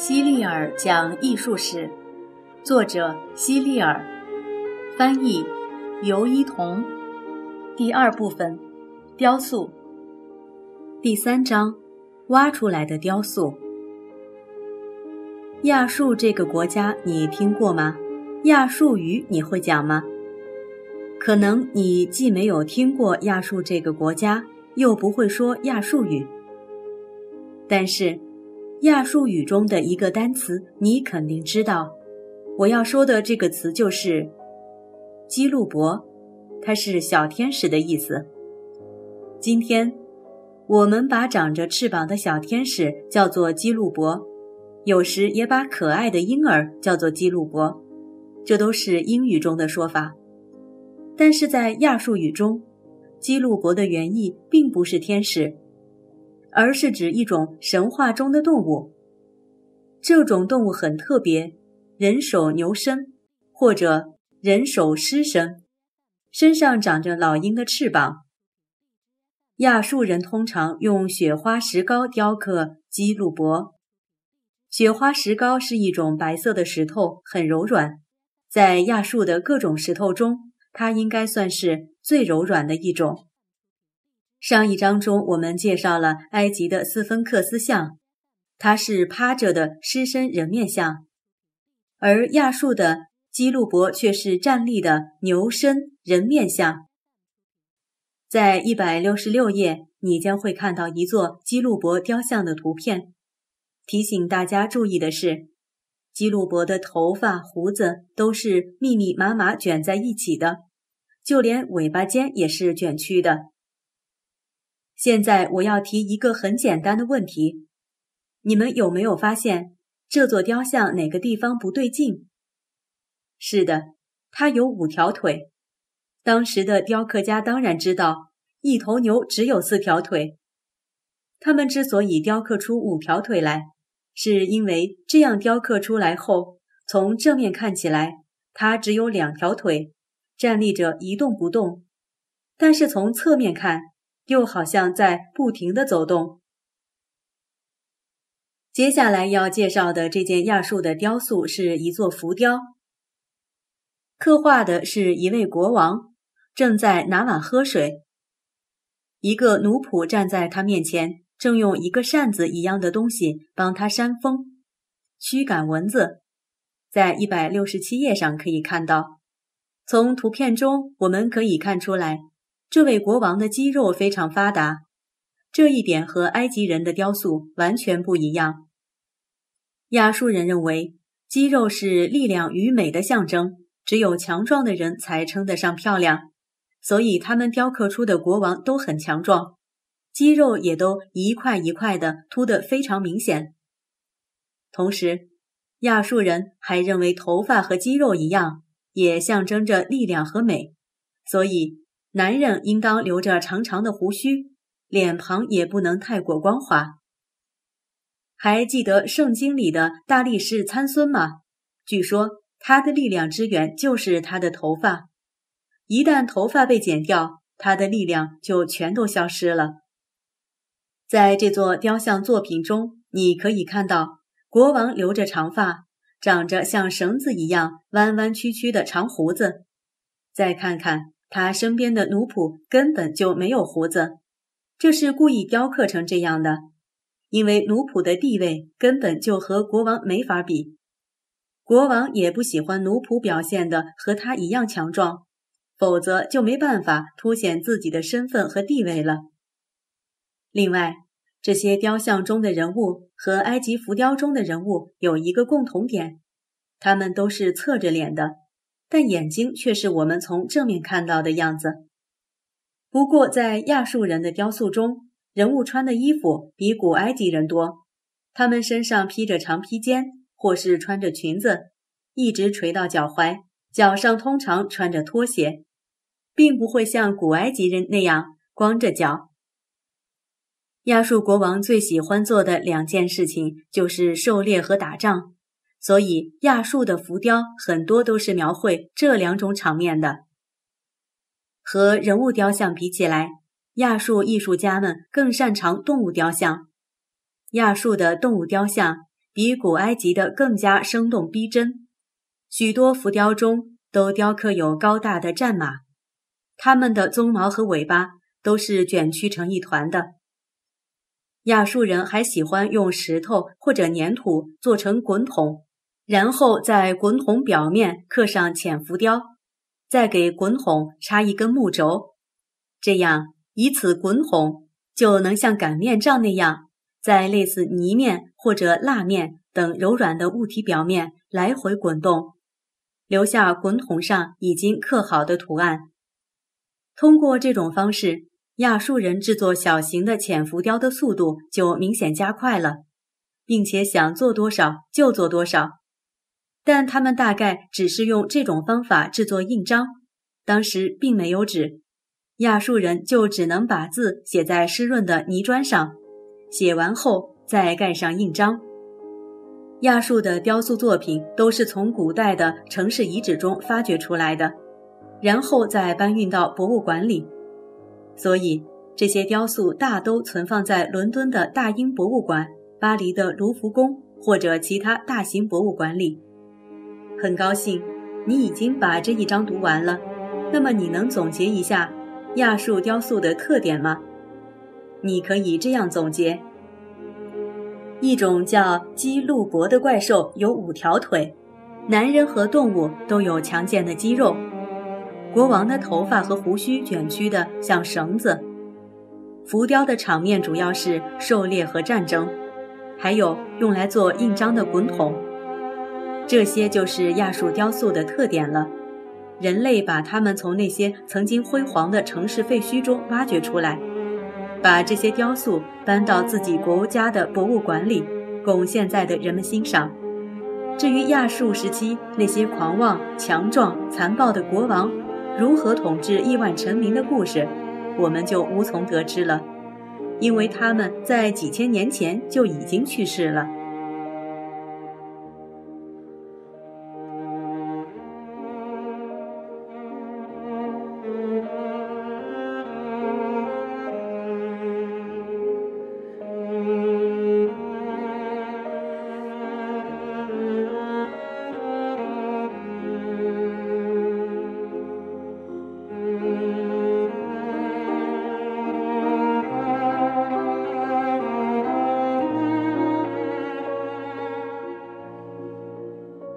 希利尔讲艺术史，作者希利尔，翻译尤一彤。第二部分，雕塑。第三章，挖出来的雕塑。亚述这个国家你听过吗？亚述语你会讲吗？可能你既没有听过亚述这个国家，又不会说亚述语，但是。亚述语中的一个单词，你肯定知道。我要说的这个词就是“基路伯”，它是小天使的意思。今天，我们把长着翅膀的小天使叫做基路伯，有时也把可爱的婴儿叫做基路伯，这都是英语中的说法。但是在亚述语中，基路伯的原意并不是天使。而是指一种神话中的动物。这种动物很特别，人首牛身或者人首狮身，身上长着老鹰的翅膀。亚述人通常用雪花石膏雕刻基鲁伯。雪花石膏是一种白色的石头，很柔软。在亚述的各种石头中，它应该算是最柔软的一种。上一章中，我们介绍了埃及的斯芬克斯像，它是趴着的狮身人面像；而亚述的基路伯却是站立的牛身人面像。在一百六十六页，你将会看到一座基路伯雕像的图片。提醒大家注意的是，基路伯的头发、胡子都是密密麻麻卷在一起的，就连尾巴尖也是卷曲的。现在我要提一个很简单的问题：你们有没有发现这座雕像哪个地方不对劲？是的，它有五条腿。当时的雕刻家当然知道，一头牛只有四条腿。他们之所以雕刻出五条腿来，是因为这样雕刻出来后，从正面看起来，它只有两条腿，站立着一动不动；但是从侧面看，又好像在不停的走动。接下来要介绍的这件亚述的雕塑是一座浮雕，刻画的是一位国王正在拿碗喝水，一个奴仆站在他面前，正用一个扇子一样的东西帮他扇风、驱赶蚊子。在一百六十七页上可以看到，从图片中我们可以看出来。这位国王的肌肉非常发达，这一点和埃及人的雕塑完全不一样。亚述人认为肌肉是力量与美的象征，只有强壮的人才称得上漂亮，所以他们雕刻出的国王都很强壮，肌肉也都一块一块的凸得非常明显。同时，亚述人还认为头发和肌肉一样，也象征着力量和美，所以。男人应当留着长长的胡须，脸庞也不能太过光滑。还记得圣经里的大力士参孙吗？据说他的力量之源就是他的头发，一旦头发被剪掉，他的力量就全都消失了。在这座雕像作品中，你可以看到国王留着长发，长着像绳子一样弯弯曲曲的长胡子。再看看。他身边的奴仆根本就没有胡子，这是故意雕刻成这样的，因为奴仆的地位根本就和国王没法比，国王也不喜欢奴仆表现的和他一样强壮，否则就没办法凸显自己的身份和地位了。另外，这些雕像中的人物和埃及浮雕中的人物有一个共同点，他们都是侧着脸的。但眼睛却是我们从正面看到的样子。不过，在亚述人的雕塑中，人物穿的衣服比古埃及人多。他们身上披着长披肩，或是穿着裙子，一直垂到脚踝，脚上通常穿着拖鞋，并不会像古埃及人那样光着脚。亚述国王最喜欢做的两件事情就是狩猎和打仗。所以，亚述的浮雕很多都是描绘这两种场面的。和人物雕像比起来，亚述艺术家们更擅长动物雕像。亚述的动物雕像比古埃及的更加生动逼真。许多浮雕中都雕刻有高大的战马，它们的鬃毛和尾巴都是卷曲成一团的。亚述人还喜欢用石头或者粘土做成滚筒，然后在滚筒表面刻上浅浮雕，再给滚筒插一根木轴，这样以此滚筒就能像擀面杖那样，在类似泥面或者蜡面等柔软的物体表面来回滚动，留下滚筒上已经刻好的图案。通过这种方式。亚述人制作小型的浅浮雕的速度就明显加快了，并且想做多少就做多少。但他们大概只是用这种方法制作印章，当时并没有纸，亚述人就只能把字写在湿润的泥砖上，写完后再盖上印章。亚述的雕塑作品都是从古代的城市遗址中发掘出来的，然后再搬运到博物馆里。所以，这些雕塑大都存放在伦敦的大英博物馆、巴黎的卢浮宫或者其他大型博物馆里。很高兴，你已经把这一章读完了。那么，你能总结一下亚述雕塑的特点吗？你可以这样总结：一种叫基路伯的怪兽有五条腿，男人和动物都有强健的肌肉。国王的头发和胡须卷曲的像绳子。浮雕的场面主要是狩猎和战争，还有用来做印章的滚筒。这些就是亚述雕塑的特点了。人类把它们从那些曾经辉煌的城市废墟中挖掘出来，把这些雕塑搬到自己国家的博物馆里，供现在的人们欣赏。至于亚述时期那些狂妄、强壮、残暴的国王，如何统治亿万臣民的故事，我们就无从得知了，因为他们在几千年前就已经去世了。